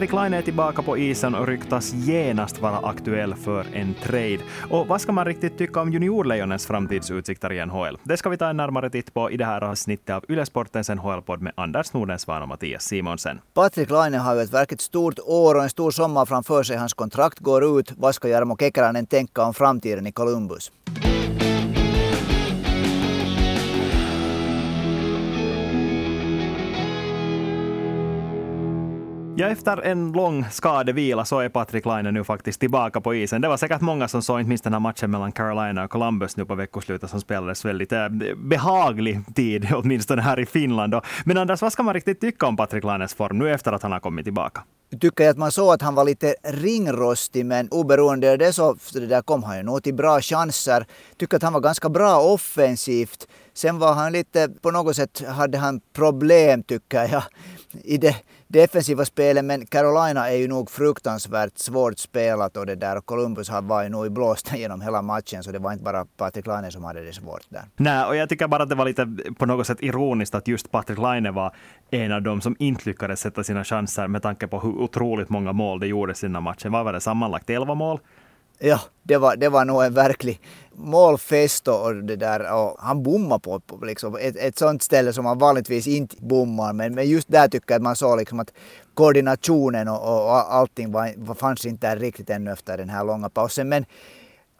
Patrik Laine är tillbaka på isen och ryktas genast vara aktuell för en trade. Och vad ska man riktigt tycka om juniorlejonens framtidsutsikter i NHL? Det ska vi ta en närmare titt på i det här avsnittet av Ylesportens NHL-podd med Anders Nordensvan och Mattias Simonsen. Patrik Laine har ju ett verkligt stort år och en stor sommar framför sig. Hans kontrakt går ut. Vad ska Jarmo Kekäläinen tänka om framtiden i Columbus? Ja, efter en lång skadevila så är Patrik Laine nu faktiskt tillbaka på isen. Det var säkert många som såg inte minst den här matchen mellan Carolina och Columbus nu på veckoslutet som spelades väldigt eh, behaglig tid, åtminstone här i Finland. Men Anders, vad ska man riktigt tycka om Patrik Laines form nu efter att han har kommit tillbaka? tycker jag att man såg att han var lite ringrostig men oberoende av det så det där kom han ju nog till bra chanser. Tycker att han var ganska bra offensivt. Sen var han lite, på något sätt hade han problem tycker jag i det defensiva spelet. Men Carolina är ju nog fruktansvärt svårt spelat och det där. Och Columbus var ju nog i blåsten genom hela matchen så det var inte bara Patrik Laine som hade det svårt där. Nej, och jag tycker bara att det var lite på något sätt ironiskt att just Patrik Laine var en av dem som inte lyckades sätta sina chanser med tanke på hur otroligt många mål det gjordes i matchen. Vad var det sammanlagt? 11 mål? Ja, det var, det var nog en verklig målfest och det där. Och han bommade på, på liksom ett, ett sånt ställe som man vanligtvis inte bommar. Men, men just där tycker jag att man såg liksom att koordinationen och, och allting var, fanns inte där riktigt ännu efter den här långa pausen. Men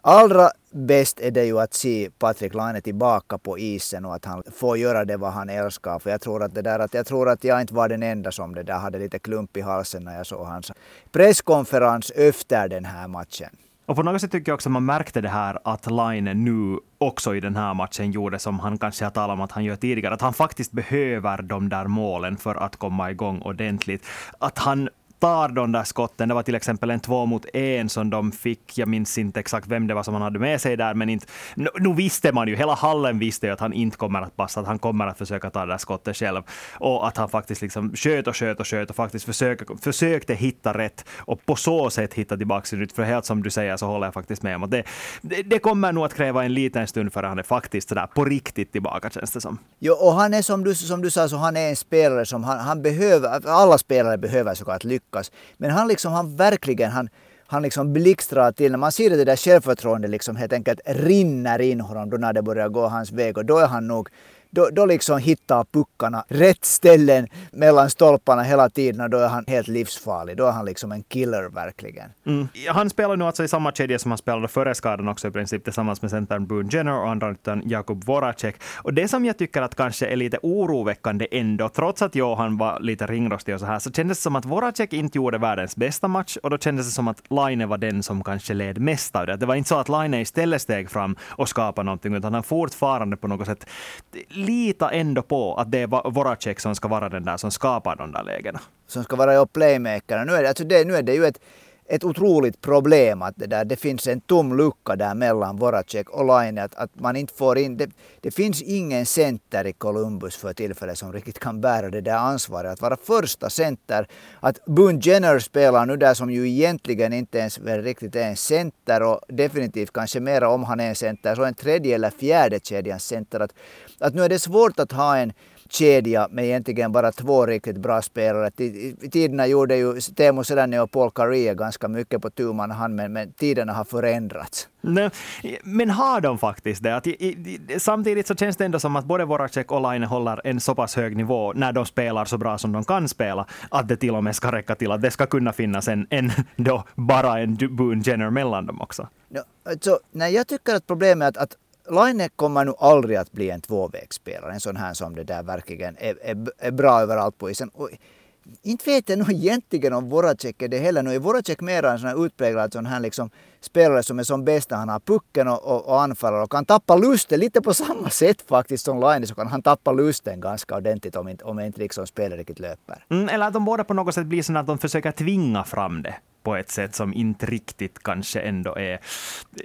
allra bäst är det ju att se Patrik Laine tillbaka på isen och att han får göra det vad han älskar. För jag tror att det där att jag tror att jag inte var den enda som det där hade lite klump i halsen när jag såg hans presskonferens efter den här matchen. Och på något sätt tycker jag också man märkte det här att Line nu också i den här matchen gjorde som han kanske har talat om att han gör tidigare, att han faktiskt behöver de där målen för att komma igång ordentligt. Att han tar de där skotten. Det var till exempel en två mot en som de fick. Jag minns inte exakt vem det var som han hade med sig där, men inte, nu, nu visste man ju, hela hallen visste ju att han inte kommer att passa, att han kommer att försöka ta det där skottet själv. Och att han faktiskt liksom sköt och sköt och sköt och faktiskt försökte, försökte hitta rätt och på så sätt hitta tillbaka sin rytm. För helt som du säger så håller jag faktiskt med om att det, det, det kommer nog att kräva en liten stund för han är faktiskt sådär på riktigt tillbaka känns det som. Jo, och han är som du, som du sa, så han är en spelare som han, han behöver, alla spelare behöver såklart lyckas lyckas. Men han liksom, han verkligen, han, han liksom blixtrar till. När man ser det där självförtroendet liksom helt enkelt rinner in honom då när det börjar gå hans väg. Och då är han nog då, då liksom hittar puckarna rätt ställen mellan stolparna hela tiden och då är han helt livsfarlig. Då är han liksom en killer verkligen. Mm. Han spelar nu alltså i samma kedja som han spelade före skadan också i princip tillsammans med centern Boone Jenner och andra utan Jakub Voracek. Och det som jag tycker att kanske är lite oroväckande ändå, trots att Johan var lite ringrostig och så här, så kändes det som att Voracek inte gjorde världens bästa match och då kändes det som att Laine var den som kanske led mest av det. Det var inte så att Laine istället steg fram och skapade någonting, utan han fortfarande på något sätt lita ändå på att det är Voracek som ska vara den där som skapar de där lägena. Som ska vara playmaker. Nu är det, alltså det, nu är det ju ett ett otroligt problem att det, där, det finns en tom lucka där mellan Voracek och Laine. Att, att man inte får in, det, det, finns ingen center i Columbus för tillfället som riktigt kan bära det där ansvaret. Att vara första center. Att Boone Jenner spelar nu där som ju egentligen inte ens riktigt är en center och definitivt kanske mera om han är en center så en tredje eller fjärde kedjans center. Att, att nu är det svårt att ha en kedja med egentligen bara två riktigt bra spelare. Tiderna gjorde ju Teemu Selänne och Paul Kariya ganska mycket på tu man hand, men, men tiderna har förändrats. Nej, men har de faktiskt det? Att i, i, samtidigt så känns det ändå som att både Voracek och Laine håller en så pass hög nivå när de spelar så bra som de kan spela, att det till och med ska räcka till att det ska kunna finnas en, en då bara en Boone Jenner mellan dem också. Ja, alltså, nej, jag tycker att problemet är att, att Laine kommer nu aldrig att bli en tvåvägsspelare, en sån här som det där verkligen är, är, är bra överallt på isen. Och inte vet jag nog egentligen om Voracek är det heller. Nu är Voracek mer en sån här utpräglad sån här liksom spelare som är som bäst när han har pucken och, och, och anfaller och kan tappa lusten lite på samma sätt faktiskt som Laine så kan han tappa lusten ganska ordentligt om inte, om inte liksom spelet riktigt löper. Mm, eller att de båda på något sätt blir så att de försöker tvinga fram det på ett sätt som inte riktigt kanske ändå är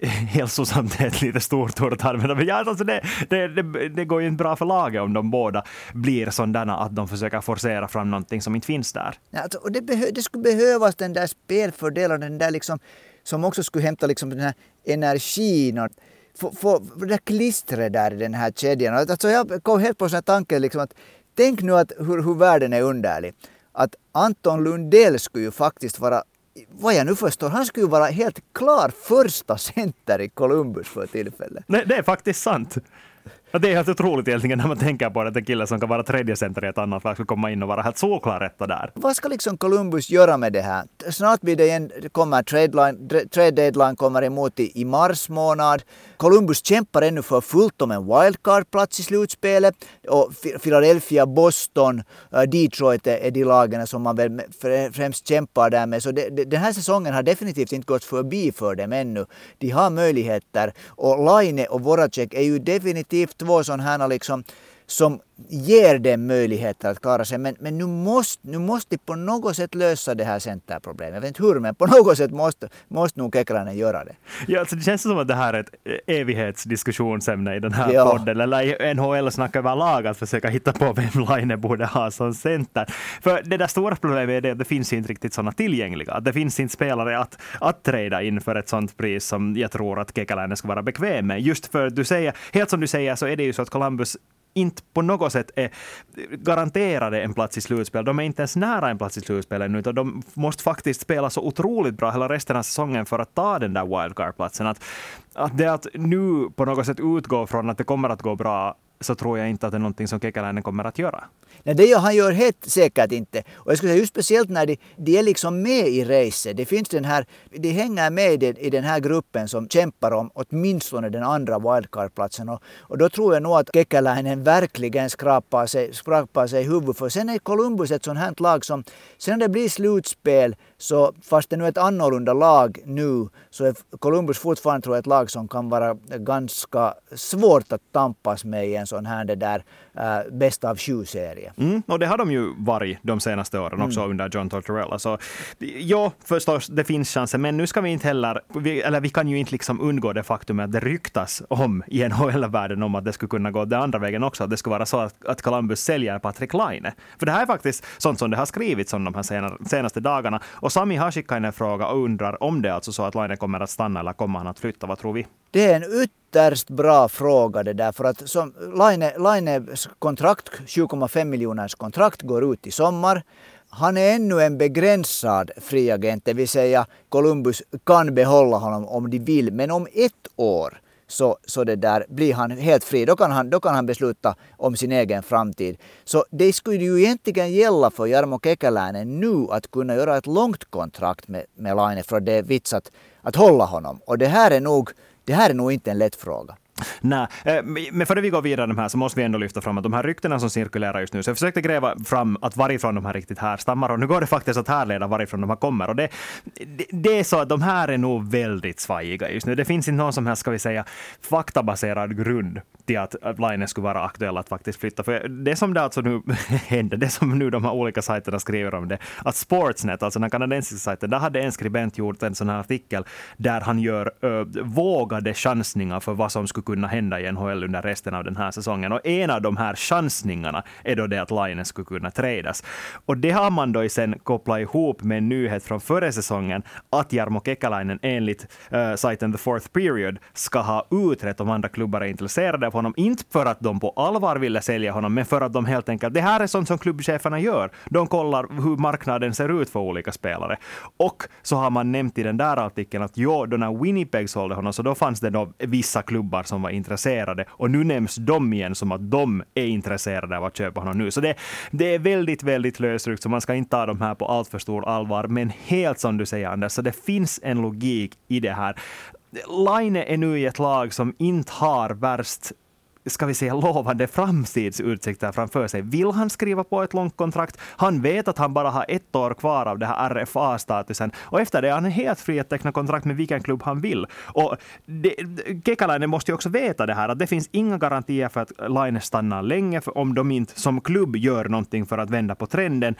hälsosamt, är ett lite stort ord att använda. Men ja, alltså det, det, det, det, går ju inte bra för laget om de båda blir sådana att de försöker forcera fram någonting som inte finns där. Ja, alltså, och det, behö, det skulle behövas den där spelfördelen, den där liksom, som också skulle hämta liksom den här energin och få, få det där klistret där i den här kedjan. Alltså jag kom helt på sån här tanke liksom att tänk nu att hur, hur världen är underlig att Anton Lundell skulle ju faktiskt vara vad jag nu förstår, han skulle ju vara helt klar första center i Columbus för tillfället. Nej, det är faktiskt sant. Det är helt otroligt egentligen när man tänker på att en kille som kan vara tredje center i ett annat lag skulle komma in och vara helt solklar rätta där. Vad ska liksom Columbus göra med det här? Snart blir det igen, kommer trade, line, trade deadline kommer emot i, i mars månad. Columbus kämpar ännu för fullt om en wildcard-plats i slutspelet. Och Philadelphia, Boston, eh, Detroit är de lagen som man väl främst kämpar där med. Så det, det, den här säsongen har definitivt inte gått förbi för dem ännu. De har möjligheter. Och Laine och Voracek är ju definitivt två sådana här liksom som ger dem möjligheter att klara sig. Men, men nu, måste, nu måste de på något sätt lösa det här centerproblemet. Jag vet inte hur, men på något sätt måste, måste nog Kekäläinen göra det. Ja, alltså det känns som att det här är ett evighetsdiskussionsämne i den här ja. podden, eller i NHL snackar överlag att försöka hitta på vem Laine borde ha som center. För det där stora problemet är att det finns inte riktigt sådana tillgängliga. Det finns inte spelare att, att trada in för ett sådant pris som jag tror att Kekäläinen ska vara bekväm med. Just för du säger, helt som du säger så är det ju så att Columbus inte på något sätt är garanterade en plats i slutspel. De är inte ens nära en plats i slutspel ännu, utan de måste faktiskt spela så otroligt bra hela resten av säsongen för att ta den där wildcard-platsen. Att, att det att nu på något sätt utgå från att det kommer att gå bra så tror jag inte att det är någonting som Kekäläinen kommer att göra. Nej, det gör han gör helt säkert inte. Och jag skulle säga just speciellt när de, de är liksom med i racet. Det finns den här, de hänger med i, i den här gruppen som kämpar om åtminstone den andra wildcardplatsen. Och, och då tror jag nog att Kekäläinen verkligen skrapar sig, skrapar sig i huvudet. För sen är Columbus ett sånt här lag som, sen när det blir slutspel, så fast det nu är ett annorlunda lag nu, så är Columbus fortfarande tror jag ett lag som kan vara ganska svårt att tampas med igen en sån här det där uh, bäst av sju-serie. Mm, och det har de ju varit de senaste åren också mm. under John Tortorella. Så ja, förstås, det finns chanser, men nu ska vi inte heller, vi, eller vi kan ju inte liksom undgå det faktum att det ryktas om i NHL-världen om att det skulle kunna gå den andra vägen också, att det skulle vara så att, att Columbus säljer Patrik Laine. För det här är faktiskt sånt som det har skrivits om de här senaste dagarna. Och Sami har skickat in en fråga och undrar om det är alltså så att Laine kommer att stanna eller kommer han att flytta? Vad tror vi? Det är en ytterst bra fråga det där. För att som Laine, Kontrakt, 7,5 miljoners kontrakt, går ut i sommar. Han är ännu en begränsad fri agent, det vill säga Columbus kan behålla honom om de vill. Men om ett år så, så det där, blir han helt fri. Då kan han, då kan han besluta om sin egen framtid. Så det skulle ju egentligen gälla för Jarmo Kekäläinen nu att kunna göra ett långt kontrakt med, med Laine för det är vits att, att hålla honom. Och det här är nog det här är nog inte en lätt fråga. Nej, eh, men före vi går vidare de här så måste vi ändå lyfta fram att de här ryktena som cirkulerar just nu, så jag försökte gräva fram att varifrån de här riktigt härstammar och nu går det faktiskt att härleda varifrån de här kommer. Och det, det, det, är så att de här är nog väldigt svajiga just nu. Det finns inte någon som helst, ska vi säga, faktabaserad grund till att Line skulle vara aktuell att faktiskt flytta. För det som det alltså nu händer, det som nu de här olika sajterna skriver om det, att Sportsnet, alltså den kanadensiska sajten, där hade en skribent gjort en sån här artikel där han gör ö, vågade chansningar för vad som skulle kunna hända i NHL under resten av den här säsongen. Och en av de här chansningarna är då det att Line skulle kunna tradas. Och det har man då sen kopplat ihop med en nyhet från förra säsongen att Jarmo Kekäläinen enligt uh, sajten The Fourth Period ska ha utrett om andra klubbar är intresserade av honom. Inte för att de på allvar ville sälja honom, men för att de helt enkelt, det här är sånt som klubbcheferna gör. De kollar hur marknaden ser ut för olika spelare. Och så har man nämnt i den där artikeln att jo, då när Winnipeg sålde honom, så då fanns det då vissa klubbar som var intresserade. Och nu nämns de igen som att de är intresserade av att köpa honom nu. Så det, det är väldigt, väldigt lösryckt, så man ska inte ta de här på allt för stor allvar. Men helt som du säger Anders, så det finns en logik i det här. Line är nu i ett lag som inte har värst ska vi säga, lovande framtidsutsikter framför sig. Vill han skriva på ett långt kontrakt? Han vet att han bara har ett år kvar av det här RFA-statusen och efter det är han helt fri att teckna kontrakt med vilken klubb han vill. Och Kekalainen måste ju också veta det här, att det finns inga garantier för att Line stannar länge, för om de inte som klubb gör någonting för att vända på trenden.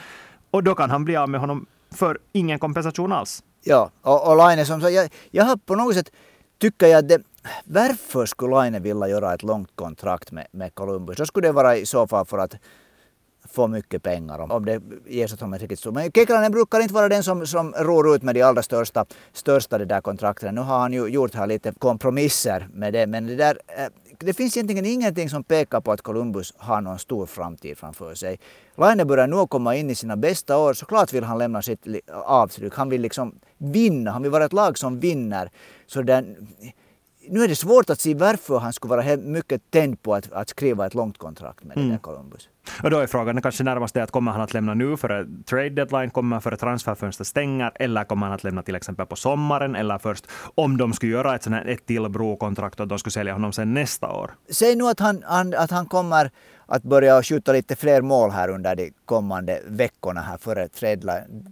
Och då kan han bli av med honom för ingen kompensation alls. Ja, och, och Laine som sagt, jag, jag har på något sätt tycker jag att det, varför skulle Laine vilja göra ett långt kontrakt med, med Columbus? Då skulle det vara i så fall för att få mycket pengar om, om det ges åt honom riktigt stort. Men Kekalainen brukar inte vara den som, som ror ut med de allra största, största det där kontrakten. Nu har han ju gjort här lite kompromisser med det, men det där eh, det finns egentligen ingenting som pekar på att Columbus har någon stor framtid framför sig. Laine börjar nu komma in i sina bästa år. Såklart vill han lämna sitt avtryck. Han vill liksom vinna. Han vill vara ett lag som vinner. Så den, nu är det svårt att se varför han skulle vara mycket tänd på att, att skriva ett långt kontrakt med mm. Columbus. Och då är frågan kanske närmast det att kommer han att lämna nu före trade deadline, kommer han före transferfönstret stänger, eller kommer han att lämna till exempel på sommaren, eller först om de skulle göra ett, här, ett till brokontrakt och de skulle sälja honom sen nästa år? Säg nu att han, han, att han kommer att börja skjuta lite fler mål här under de kommande veckorna här före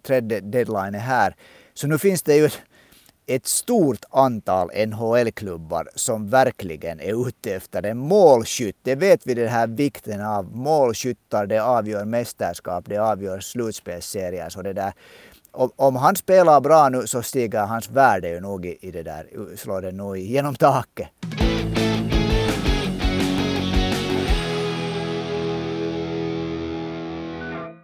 trade deadline är här. Så nu finns det ju ett ett stort antal NHL-klubbar som verkligen är ute efter en målskytt. Det vet vi den här vikten av målskyttar. Det avgör mästerskap, det avgör slutspelsserier. Så det där. Om, om han spelar bra nu så stiger hans värde ju nog i, i det där, slår det nog igenom taket.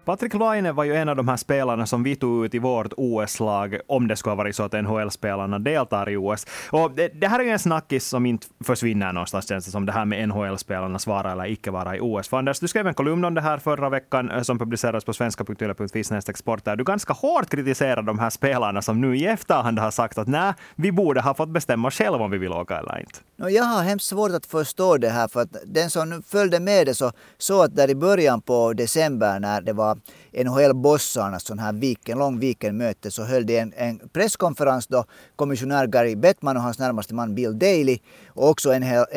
Patrik Laine var ju en av de här spelarna som vi tog ut i vårt OS-lag om det skulle ha varit så att NHL-spelarna deltar i OS. Och det, det, här är ju en snackis som inte försvinner någonstans känns det som, det här med NHL-spelarnas vara eller icke vara i OS. För Anders, du skrev en kolumn om det här förra veckan eh, som publicerades på svenska.yle.fi sport där du ganska hårt kritiserar de här spelarna som nu i efterhand har sagt att nej, vi borde ha fått bestämma själva om vi vill åka eller inte. Jag har hemskt svårt att förstå det här för att den som följde med det så såg att där i början på december när det var NHL-bossarnas sån här viken, lång weekendmöte så höll de en, en presskonferens då kommissionär Gary Bettman och hans närmaste man Bill Daley och också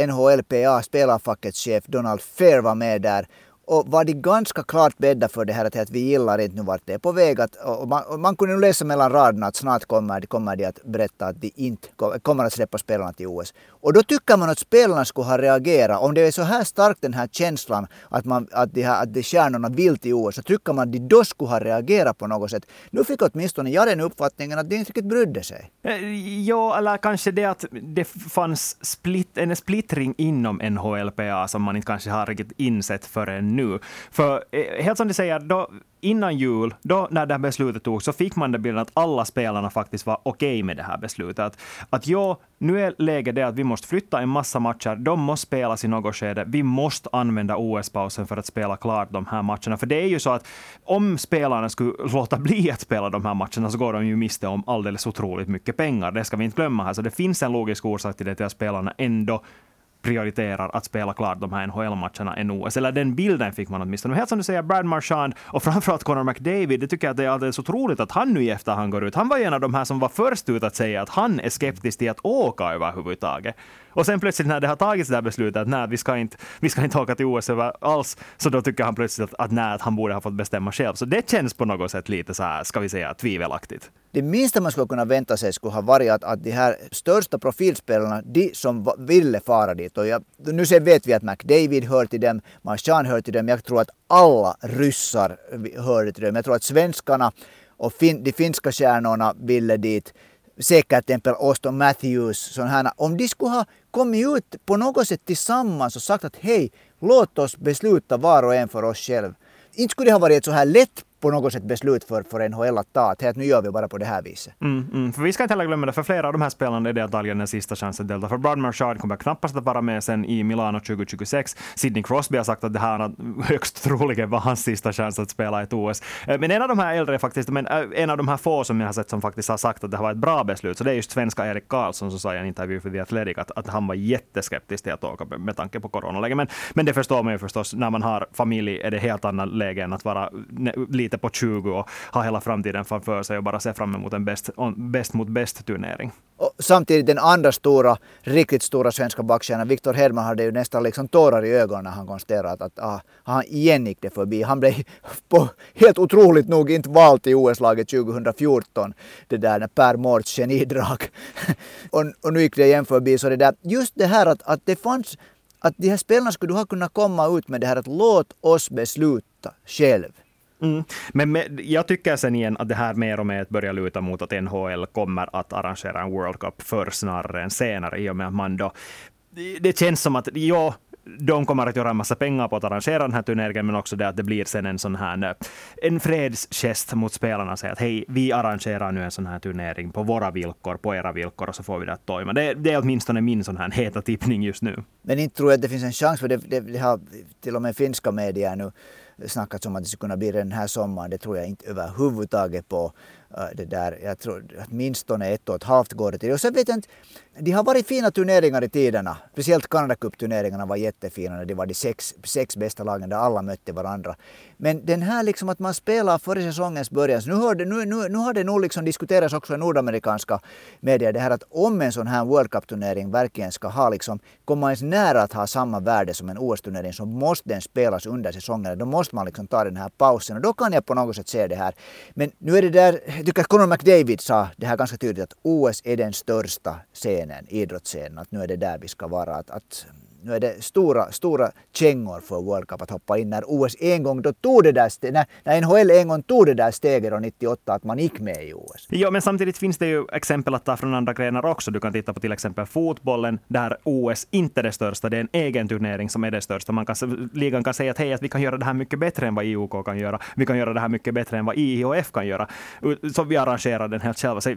NHLPA, spelarfackets chef Donald Fair var med där och var de ganska klart bädda för det här att, vi gillar inte nu vart det är på väg. Att, och man, och man kunde läsa mellan raderna att snart kommer, kommer de att berätta att de inte kommer att släppa spelarna till OS. Och då tycker man att spelarna skulle ha reagerat. Om det är så här starkt den här känslan att, man, att, de här, att de stjärnorna vill till OS så tycker man att de då skulle ha reagerat på något sätt. Nu fick åtminstone jag den uppfattningen att de inte riktigt brydde sig. Eh, ja, eller kanske det att det fanns split, en splittring inom NHLPA som man inte kanske har riktigt insett förrän nu. För eh, helt som du säger, då, innan jul, då när det här beslutet togs, så fick man den bilden att alla spelarna faktiskt var okej okay med det här beslutet. Att, att ja, nu är läget det att vi måste flytta en massa matcher. De måste spelas i något skede. Vi måste använda OS-pausen för att spela klart de här matcherna. För det är ju så att om spelarna skulle låta bli att spela de här matcherna så går de ju miste om alldeles otroligt mycket pengar. Det ska vi inte glömma här. Så det finns en logisk orsak till det till att spelarna ändå prioriterar att spela klart de här NHL-matcherna än OS. Eller den bilden fick man åtminstone. Helt som du säger, Brad Marchand och framförallt Connor McDavid, det tycker jag att det är alldeles otroligt att han nu i efterhand går ut. Han var ju en av de här som var först ut att säga att han är skeptisk till att åka överhuvudtaget. Och sen plötsligt när det har tagits det här beslutet att nej, vi ska inte, vi ska inte åka till OS alls, så då tycker han plötsligt att, att nej, att han borde ha fått bestämma själv. Så det känns på något sätt lite så här, ska vi säga, tvivelaktigt. Det minsta man skulle kunna vänta sig skulle ha varit att, att de här största profilspelarna, de som ville fara dit, och jag, nu vet vi att McDavid hör till dem, Marchand hör till dem, jag tror att alla ryssar hörde till dem. Jag tror att svenskarna och fin, de finska stjärnorna ville dit säkert till exempel Auston Matthews, sådana om de skulle ha kommit ut på något sätt tillsammans och sagt att hej, låt oss besluta var och en för oss själv. Inte skulle det ha varit ett så här lätt på något sätt beslut för, för NHL att ta. Att nu gör vi bara på det här viset. Mm, mm. För vi ska inte heller glömma det, för flera av de här spelarna är det antagligen den sista chansen att delta. För Brad Marchand kommer knappast att vara med sen i Milano 2026. Sidney Crosby har sagt att det här högst troligen var hans sista chans att spela ett OS. Eh, men en av de här äldre faktiskt, men eh, en av de här få som jag har sett som faktiskt har sagt att det här var ett bra beslut, så det är just svenska Erik Karlsson som sa i en intervju för The Athletic att, att han var jätteskeptisk till att åka med tanke på coronaläget. Men, men det förstår man ju förstås, när man har familj är det helt annat läge än att vara lite på 20 och ha hela framtiden framför sig och bara se fram emot en bäst, bäst mot bäst turnering. Och samtidigt den andra stora, riktigt stora svenska backstjärnan, Viktor Hedman hade ju nästan liksom tårar i ögonen när han konstaterade att, att ah, han igen gick det förbi. Han blev på, helt otroligt nog inte vald till OS-laget 2014. Det där när Per Mårts genidrag. och, och nu gick det igen förbi. Så det där, just det här att, att det fanns att de här spelarna skulle ha kunnat komma ut med det här att låt oss besluta själv. Mm. Men med, jag tycker sen igen att det här mer och mer börjar luta mot att NHL kommer att arrangera en World Cup förr snarare än senare i och med att man då det känns som att ja, de kommer att göra en massa pengar på att arrangera den här turneringen, men också det att det blir sen en sån här en fredsgest mot spelarna. Säga att hej, vi arrangerar nu en sån här turnering på våra villkor, på era villkor, och så får vi det att tojma. Det, det är åtminstone min sån här heta tippning just nu. Men inte tror jag att det finns en chans, för det, det, det har till och med finska medier nu snackats om att det skulle kunna bli den här sommaren. Det tror jag inte överhuvudtaget på. Äh, det där, jag tror åtminstone ett och ett halvt går det till. Och sen vet jag inte, de har varit fina turneringar i tiderna. Speciellt Canada Cup-turneringarna var jättefina när det var de sex, sex bästa lagen där alla mötte varandra. Men den här liksom att man spelar före säsongens början. nu, har det, nu, nu, nu har det nog liksom diskuterats också i nordamerikanska medier det här att om en sån här World Cup-turnering verkligen ska ha liksom, komma ens nära att ha samma värde som en OS-turnering så måste den spelas under säsongen. Då måste man liksom ta den här pausen och då kan jag på något sätt se det här. Men nu är det där, jag tycker att Conor McDavid sa det här ganska tydligt att OS är den största scenen, idrottsscenen, att nu är det där vi ska vara. Att, att nu är det stora, stora kängor för World Cup att hoppa in. När OS en gång då tog det där när, när NHL en gång tog det där steget 98 att man gick med i OS. Ja, men samtidigt finns det ju exempel att ta från andra grenar också. Du kan titta på till exempel fotbollen, där OS inte är det största. Det är en egen turnering som är det största. Man kan, ligan kan säga att hej, att vi kan göra det här mycket bättre än vad IOK kan göra. Vi kan göra det här mycket bättre än vad IHF kan göra. Så vi arrangerar den helt själva. Så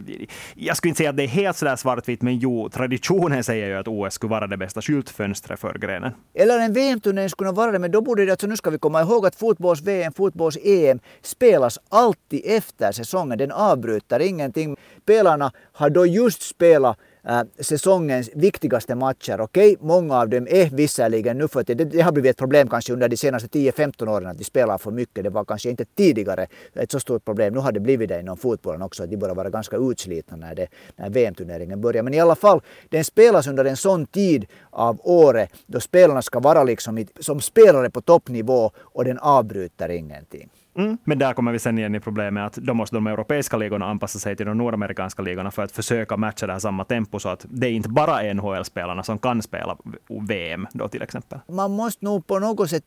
jag skulle inte säga att det är helt sådär svartvitt, men jo, traditionen säger ju att OS skulle vara det bästa skyltfönstret för grenen. Eller en VM-turnering skulle vara det, men då borde det alltså, nu ska vi komma ihåg att fotbolls-VM, fotbolls-EM spelas alltid efter säsongen. Den avbryter ingenting. Spelarna har då just spelat Äh, säsongens viktigaste matcher. Okej, okay? många av dem är visserligen nu för att det, det har blivit ett problem kanske under de senaste 10-15 åren att de spelar för mycket. Det var kanske inte tidigare ett så stort problem. Nu har det blivit det inom fotbollen också att de börjar vara ganska utslitna när, det, när VM-turneringen börjar. Men i alla fall, den spelas under en sån tid av året då spelarna ska vara liksom som spelare på toppnivå och den avbryter ingenting. Mm. Men där kommer vi sen igen i problemet att då måste de europeiska ligorna anpassa sig till de nordamerikanska ligorna för att försöka matcha det här samma tempo så att det är inte bara NHL-spelarna som kan spela VM då till exempel. Man måste nog på något sätt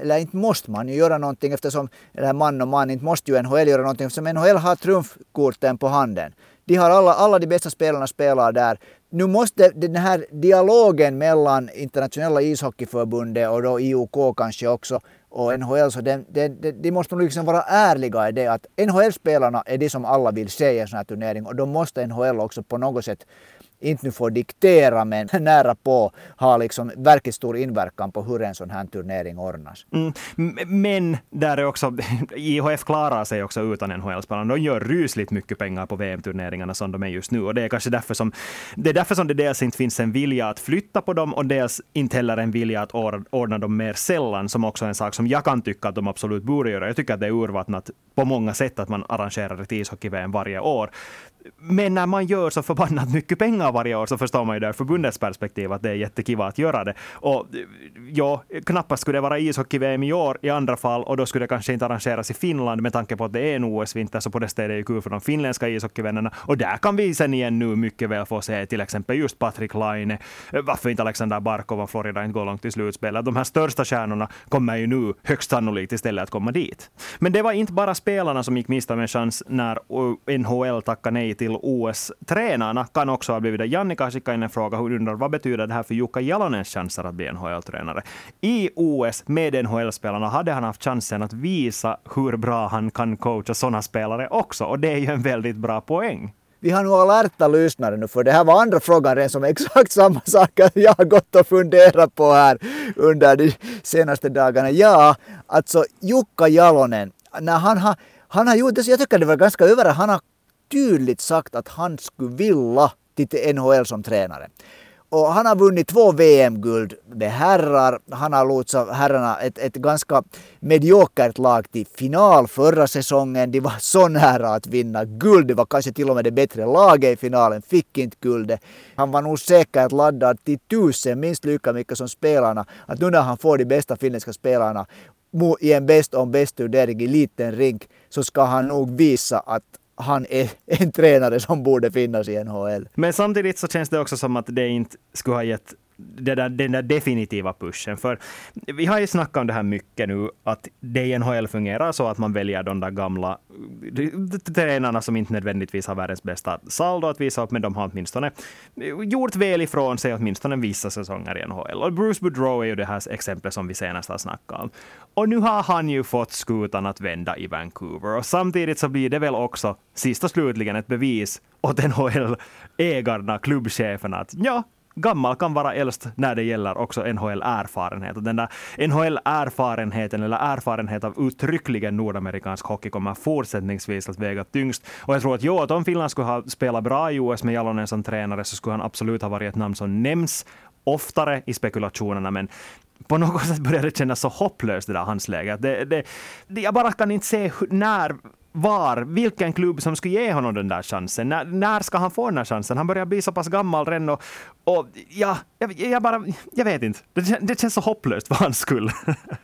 eller inte måste man ju göra någonting eftersom, eller man och man, inte måste ju NHL göra någonting eftersom NHL har trumfkorten på handen. De har alla, alla de bästa spelarna spelar där. Nu måste den här dialogen mellan internationella ishockeyförbundet och då IOK kanske också och NHL, så de, det, det, de måste nog liksom vara ärliga i det att NHL-spelarna är de som alla vill se i en sån här turnering och då måste NHL också på något sätt inte nu får diktera men nära på har liksom verkligt stor inverkan på hur en sån här turnering ordnas. Mm. Men där är också, IHF klarar sig också utan NHL-spelarna. De gör rysligt mycket pengar på VM-turneringarna som de är just nu och det är kanske därför som det är därför som det dels inte finns en vilja att flytta på dem och dels inte heller en vilja att ordna dem mer sällan som också är en sak som jag kan tycka att de absolut borde göra. Jag tycker att det är urvattnat på många sätt att man arrangerar ett ishockey-VM varje år. Men när man gör så förbannat mycket pengar varje år så förstår man ju det förbundets perspektiv att det är jättekiva att göra det. Och ja, knappast skulle det vara ishockey-VM i år i andra fall och då skulle det kanske inte arrangeras i Finland med tanke på att det är en OS-vinter så på det stället är det ju kul för de finländska ishockeyvännerna. Och där kan vi sen igen nu mycket väl få se till exempel just Patrik Laine, varför inte Alexander Barkov och Florida inte går långt i slutspelet. De här största stjärnorna kommer ju nu högst sannolikt istället att komma dit. Men det var inte bara spelarna som gick miste om en chans när NHL tackade nej till OS-tränarna kan också ha blivit det. Jannika har skickat in en fråga. Hon undrar vad betyder det här för Jukka Jalonens chanser att bli NHL-tränare? I OS med NHL-spelarna hade han haft chansen att visa hur bra han kan coacha sådana spelare också. Och det är ju en väldigt bra poäng vi har nog alerta lyssnare nu för det här var andra frågan som exakt samma sak jag har gått och funderat på här under de senaste dagarna. Ja, alltså Jukka Jalonen, när han har, han har gjort det, jag tycker det var ganska över, han har tydligt sagt att han skulle vilja till NHL som tränare. Och han har vunnit två VM-guld med herrar. Han har lotsat herrarna ett, ett ganska mediokert lag till final förra säsongen. De var så nära att vinna guld. Det var kanske till och med det bättre laget i finalen. Fick inte guldet. Han var nog säkert laddad till tusen, minst lika mycket som spelarna. Att nu när han får de bästa finländska spelarna i en bäst om bäst turnering i liten rink så ska han nog visa att han är en tränare som borde finnas i NHL. Men samtidigt så känns det också som att det inte skulle ha gett den där, den där definitiva pushen. För vi har ju snackat om det här mycket nu, att det i NHL fungerar så att man väljer de där gamla tränarna som inte nödvändigtvis har världens bästa saldo att visa upp, men de har åtminstone gjort väl ifrån sig åtminstone vissa säsonger i NHL. Och Bruce Boudreau är ju det här exemplet som vi senast har snackat om. Och nu har han ju fått skutan att vända i Vancouver. Och samtidigt så blir det väl också sist och slutligen ett bevis åt NHL-ägarna, klubbcheferna, att ja, gammal kan vara äldst när det gäller också NHL-erfarenhet. Och den där NHL-erfarenheten, eller erfarenhet av uttryckligen nordamerikansk hockey, kommer fortsättningsvis att väga tyngst. Och jag tror att jo, att om Finland skulle ha spelat bra i OS med Jalonen som tränare, så skulle han absolut ha varit ett namn som nämns oftare i spekulationerna, men på något sätt börjar det kännas så hopplöst det där hans läge. Det, det, det, jag bara kan inte se när var, vilken klubb som skulle ge honom den där chansen. När, när ska han få den där chansen? Han börjar bli så pass gammal redan och, och ja, jag, jag, bara, jag vet inte. Det, det känns så hopplöst för hans skull.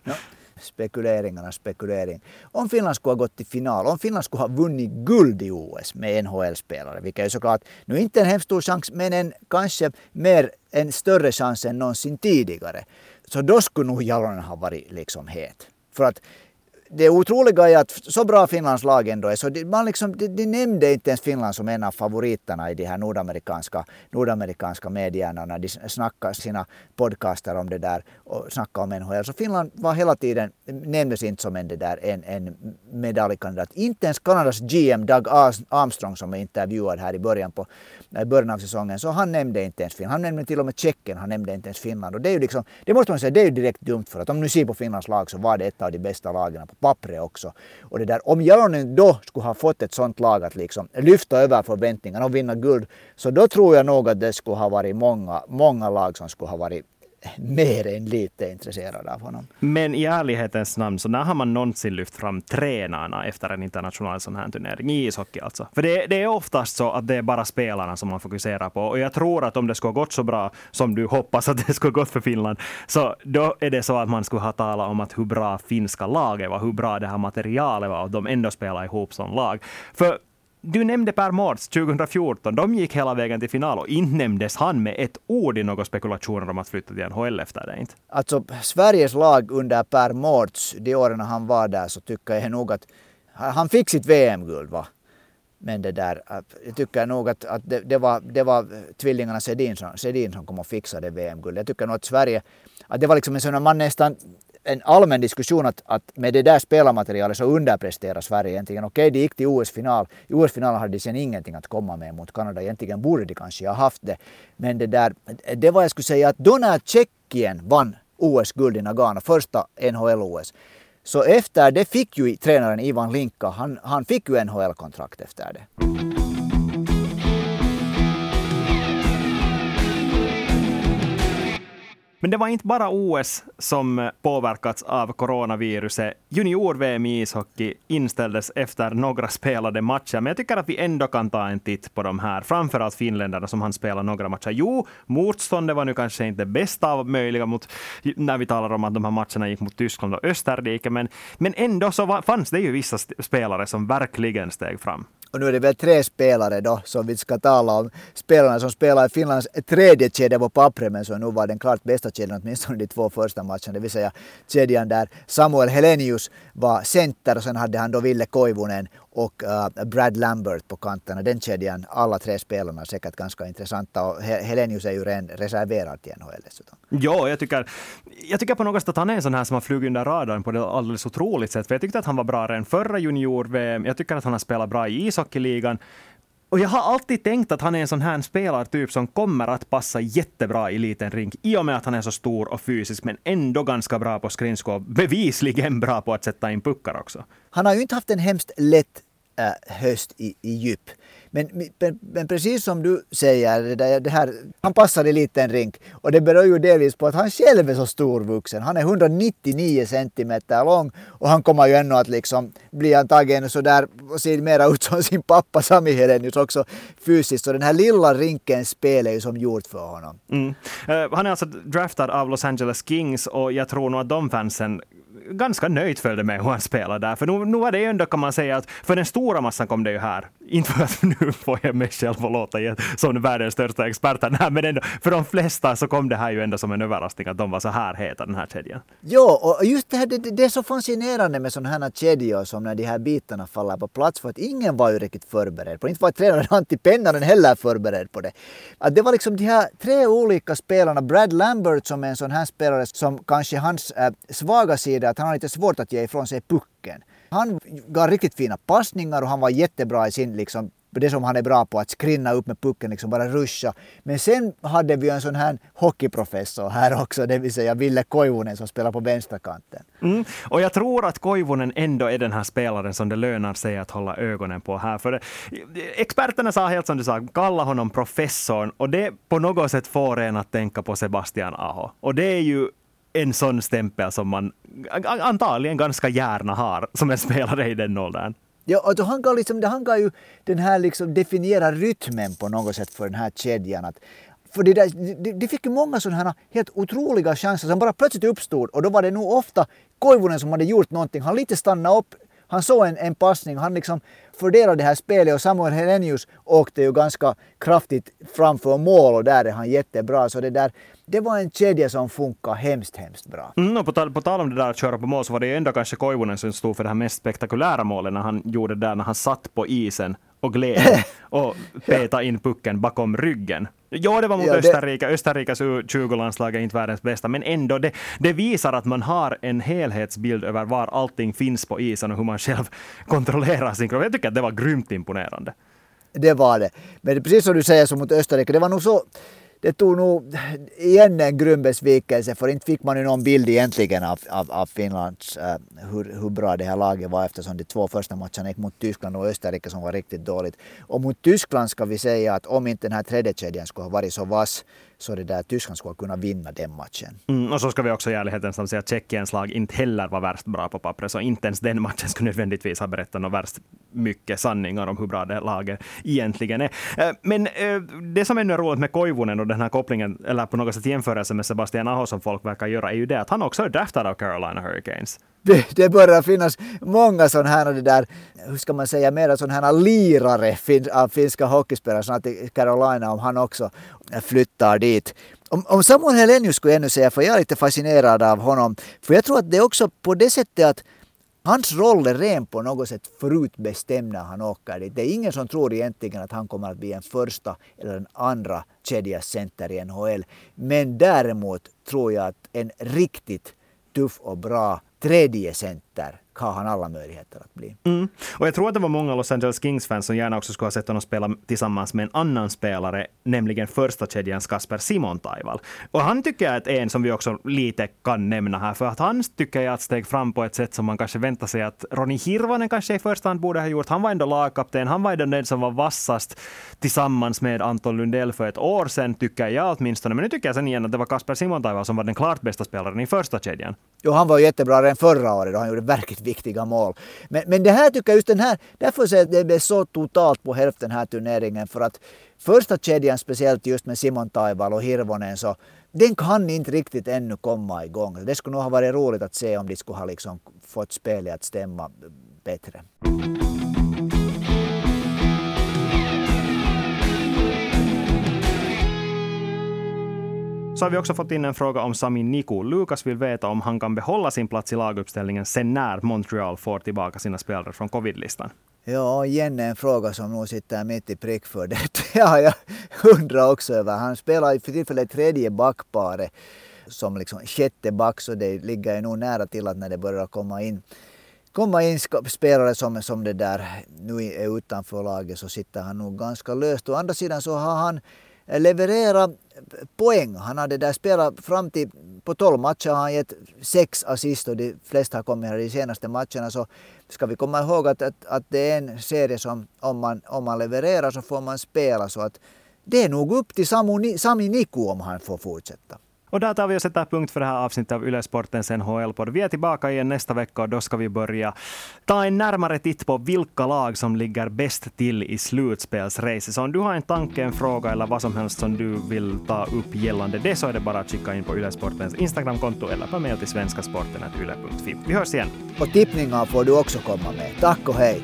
Ja. Spekuleringarna, spekulering. Om Finland skulle ha gått till final, om Finland skulle ha vunnit guld i OS med NHL-spelare, vilket är såklart nu inte en hemskt stor chans, men en kanske mer, en större chans än någonsin tidigare. Så då skulle nog Jalonen ha varit liksom het. För att det otroliga är att så bra Finlands lag ändå är så de, man liksom, de, de nämnde inte ens Finland som en av favoriterna i de här nordamerikanska, nordamerikanska medierna när de snackade sina podcaster om det där och snackade om NHL. Så Finland var hela tiden, nämndes inte som en, det där, en, en medaljkandidat. Inte ens Kanadas GM Doug Armstrong som är intervjuad här i början, på, i början av säsongen, så han nämnde inte ens Finland. Han nämnde till och med Tjeckien, han nämnde inte ens Finland. Och det är ju liksom, det måste man säga, det är ju direkt dumt för att om ni ser på Finlands lag så var det ett av de bästa lagen på pappret också. Och det där, om Jalonen då skulle ha fått ett sånt lag att liksom lyfta över förväntningarna och vinna guld, så då tror jag nog att det skulle ha varit många, många lag som skulle ha varit mer än lite intresserad av honom. Men i ärlighetens namn, så när har man någonsin lyft fram tränarna efter en internationell sån här turnering? I ishockey alltså. För det, det, är oftast så att det är bara spelarna som man fokuserar på. Och jag tror att om det skulle ha gått så bra som du hoppas att det skulle ha gått för Finland, så då är det så att man skulle ha talat om att hur bra finska laget var, hur bra det här materialet var och de ändå spelar ihop som lag. För du nämnde Per Mårts 2014. De gick hela vägen till final och inte nämndes han med ett ord i några spekulationer om att flytta till NHL efter det. Inte? Alltså Sveriges lag under Per Mårts, de åren han var där, så tycker jag nog att han fick sitt VM-guld. va? Men det där, jag tycker nog att, att det, det, var, det var eh, tvillingarna Sedin som, Sedin som kom och fixade VM-guldet. Jag tycker nog att Sverige, att det var liksom en sån man nästan en allmän diskussion att, att med det där spelarmaterialet så underpresterar Sverige egentligen. Okej, de gick till OS-final. I OS-finalen hade de sen ingenting att komma med mot Kanada. Egentligen borde de kanske ha haft det. Men det där, det var jag skulle säga att då när Tjeckien vann OS-guld i Nagano, första NHL-OS, så efter det fick ju tränaren Ivan Linka, han, han fick ju NHL-kontrakt efter det. Men det var inte bara OS som eh, påverkats av coronaviruset. Junior-VM i ishockey inställdes efter några spelade matcher, men jag tycker att vi ändå kan ta en titt på de här, framförallt finländarna som han spela några matcher. Jo, motståndet var nu kanske inte det bästa av möjliga mot, när vi talar om att de här matcherna gick mot Tyskland och Österrike, men, men ändå så var, fanns det ju vissa spelare som verkligen steg fram. Och nu är det väl tre spelare då som vi ska tala om. Spelarna som spelar i Finlands tredje kedja på pappret men som nu var den klart bästa kedjan åtminstone de två första matcherna. Det vill säga kedjan där Samuel Helenius var center och sen hade han då Ville Koivunen och uh, Brad Lambert på kanterna. Den kedjan, alla tre spelarna säkert ganska intressanta och Helenius är ju ren reserverad till NHL dessutom. Ja, jag tycker, jag tycker på något sätt att han är en sån här som har flugit under radarn på ett alldeles otroligt sätt. För jag tyckte att han var bra redan förra junior-VM. Jag tycker att han har spelat bra i ishockeyligan. Och jag har alltid tänkt att han är en sån här spelartyp som kommer att passa jättebra i liten rink i och med att han är så stor och fysisk men ändå ganska bra på skridskor. Bevisligen bra på att sätta in puckar också. Han har ju inte haft en hemskt lätt höst i, i djup. Men, men, men, precis som du säger, det, där, det här, han passar i liten rink. Och det beror ju delvis på att han själv är så storvuxen. Han är 199 centimeter lång och han kommer ju ännu att liksom bli antagligen sådär och se mer ut som sin pappa Sami Helenius också fysiskt. Så den här lilla rinkens spel är ju som gjort för honom. Mm. Uh, han är alltså draftad av Los Angeles Kings och jag tror nog att de fansen ganska nöjt följde med hur han spelade där. För nu, nu var det ju ändå kan man säga att för den stora massan kom det ju här. Inte för att nu får jag mig själv att låta som världens största expert. Nej, men ändå, för de flesta så kom det här ju ändå som en överraskning att de var så här heta den här kedjan. Jo, och just det här, det, det är så fascinerande med sådana här kedjor som när de här bitarna faller på plats för att ingen var ju riktigt förberedd på det. Inte var tränaren Antti Pennanen heller förberedd på det. Att det var liksom de här tre olika spelarna. Brad Lambert som är en sån här spelare som kanske hans äh, svaga sida att han har lite svårt att ge ifrån sig pucken. Han gav riktigt fina passningar och han var jättebra i sin liksom, det som han är bra på, att skrinna upp med pucken, liksom bara ruscha. Men sen hade vi en sån här hockeyprofessor här också, det vill säga Ville Koivunen som spelar på vänsterkanten. Mm. Och jag tror att Koivunen ändå är den här spelaren som det lönar sig att hålla ögonen på här. För experterna sa helt som du sa, kalla honom professorn och det på något sätt får en att tänka på Sebastian Aho. Och det är ju en sån stämpel som man antagligen ganska gärna har som en spelare i den åldern. Ja, alltså han kan, liksom, han kan ju den här liksom definiera rytmen på något sätt för den här kedjan. Att, för det, där, det, det fick ju många sådana här helt otroliga chanser som bara plötsligt uppstod och då var det nog ofta Koivunen som hade gjort någonting. Han lite stannade upp, han såg en, en passning, han liksom fördelade det här spelet och Samuel Helenius åkte ju ganska kraftigt framför mål och där är han jättebra. Så det där, det var en kedja som funkar hemskt, hemskt bra. Mm, och på, tal, på tal om det där att köra på mål så var det ju ändå kanske Koivunen som stod för det här mest spektakulära målet när han gjorde det där när han satt på isen och gled och peta in pucken bakom ryggen. Ja, det var mot ja, det... Österrike. Österrikes U20-landslag är inte världens bästa, men ändå, det, det, visar att man har en helhetsbild över var allting finns på isen och hur man själv kontrollerar sin kropp. Jag tycker att det var grymt imponerande. Det var det. Men precis som du säger så mot Österrike, det var nog så det tog nog igen en grym besvikelse för inte fick man ju någon bild egentligen av, av, av Finlands uh, hur, hur bra det här laget var eftersom de två första matcherna gick mot Tyskland och Österrike som var riktigt dåligt. Och mot Tyskland ska vi säga att om inte den här tredje kedjan skulle ha varit så vass så det där Tyskland skulle kunna vinna den matchen. Mm, och så ska vi också i ärlighetens namn säga att Tjeckiens lag inte heller var värst bra på pappret, så inte ens den matchen skulle nödvändigtvis ha berättat något värst mycket sanningar om hur bra det laget egentligen är. Eh, men eh, det som är roligt med Koivunen och den här kopplingen, eller på något sätt jämförelse med Sebastian Aho som folk verkar göra, är ju det att han också är draftad av Carolina Hurricanes det, det börjar finnas många sådana här, det där, hur ska man säga, mera sådana här lirare av finska hockeyspelare, så att Carolina om han också flyttar dit. Om, om Samuel Helenius skulle jag ännu säga, för jag är lite fascinerad av honom, för jag tror att det är också på det sättet att Hans roll är ren på något sätt förutbestämd när han åker dit. Det är ingen som tror egentligen att han kommer att bli en första eller en andra kedjas center i NHL. Men däremot tror jag att en riktigt tuff och bra tredje center har han alla möjligheter att bli. Mm. Och jag tror att det var många Los Angeles Kings-fans som gärna också skulle ha sett honom spela tillsammans med en annan spelare, nämligen första kedjans Kasper Simon Taival. Och han tycker jag är en som vi också lite kan nämna här, för att han tycker jag att steg fram på ett sätt som man kanske väntar sig att Ronny Hirvonen kanske i första hand borde ha gjort. Han var ändå lagkapten, han var ändå den som var vassast tillsammans med Anton Lundell för ett år sedan, tycker jag åtminstone. Men nu tycker jag sen igen att det var Kasper Simon Taival som var den klart bästa spelaren i första kedjan. Jo, han var jättebra redan förra året och han gjorde verkligt viktiga mål. Men, men det här tycker jag just den här, därför så det blev så totalt på hälften här turneringen för att första kedjan speciellt just med Simon Taival och Hirvonen så den kan inte riktigt ännu komma igång. Det skulle nog ha varit roligt att se om de skulle ha liksom fått spelet att stämma bättre. Så har vi också fått in en fråga om Sami Niku. Lukas vill veta om han kan behålla sin plats i laguppställningen sen när Montreal får tillbaka sina spelare från covid-listan. Ja, igen en fråga som nog sitter mitt i prick för det. Ja, jag undrar också över. Han spelar för tillfället tredje backparet som liksom sjätte back, så det ligger nog nära till att när det börjar komma in komma in spelare som, som det där nu är utanför laget så sitter han nog ganska löst. Å andra sidan så har han levererat poäng. Han hade där spelat fram till, på 12 matcher har han gett sex assist och de flesta har kommit här i de senaste matcherna. Så ska vi komma ihåg att, att, att det är en serie som om man, om man levererar så får man spela. Så att det är nog upp till Samu, Sami Niku om han får fortsätta. Och där tar vi och sätter punkt för det här avsnittet av Ylesportens NHL-podd. Vi är tillbaka igen nästa vecka och då ska vi börja ta en närmare titt på vilka lag som ligger bäst till i slutspelsracet. Så om du har en tanke, en fråga eller vad som helst som du vill ta upp gällande det så är det bara att skicka in på Ylesportens Instagramkonto eller på mejl till svenskasporten.yle.fi. Vi hörs igen. Och tippningar får du också komma med. Tack och hej!